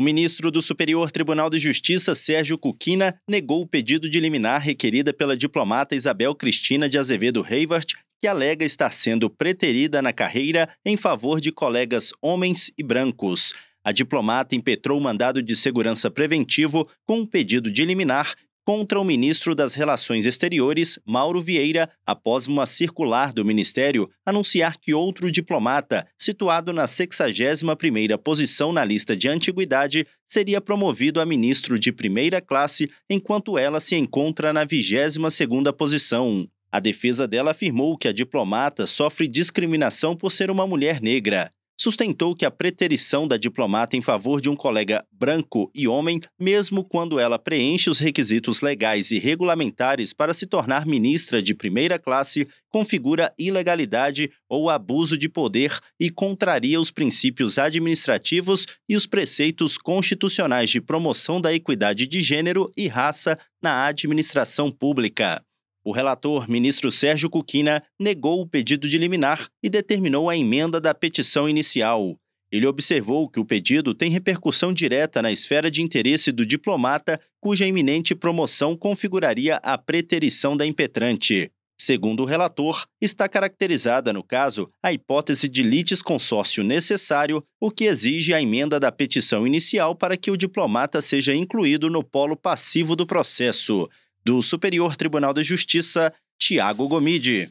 O ministro do Superior Tribunal de Justiça, Sérgio Cuquina, negou o pedido de liminar requerida pela diplomata Isabel Cristina de Azevedo Reivart, que alega estar sendo preterida na carreira em favor de colegas homens e brancos. A diplomata impetrou o mandado de segurança preventivo com um pedido de liminar contra o ministro das Relações Exteriores, Mauro Vieira, após uma circular do ministério anunciar que outro diplomata, situado na 61ª posição na lista de antiguidade, seria promovido a ministro de primeira classe, enquanto ela se encontra na 22ª posição. A defesa dela afirmou que a diplomata sofre discriminação por ser uma mulher negra sustentou que a preterição da diplomata em favor de um colega branco e homem, mesmo quando ela preenche os requisitos legais e regulamentares para se tornar ministra de primeira classe, configura ilegalidade ou abuso de poder e contraria os princípios administrativos e os preceitos constitucionais de promoção da equidade de gênero e raça na administração pública. O relator, ministro Sérgio Cuquina, negou o pedido de liminar e determinou a emenda da petição inicial. Ele observou que o pedido tem repercussão direta na esfera de interesse do diplomata, cuja iminente promoção configuraria a preterição da impetrante. Segundo o relator, está caracterizada, no caso, a hipótese de litisconsórcio necessário, o que exige a emenda da petição inicial para que o diplomata seja incluído no polo passivo do processo. Do Superior Tribunal de Justiça, Tiago Gomide.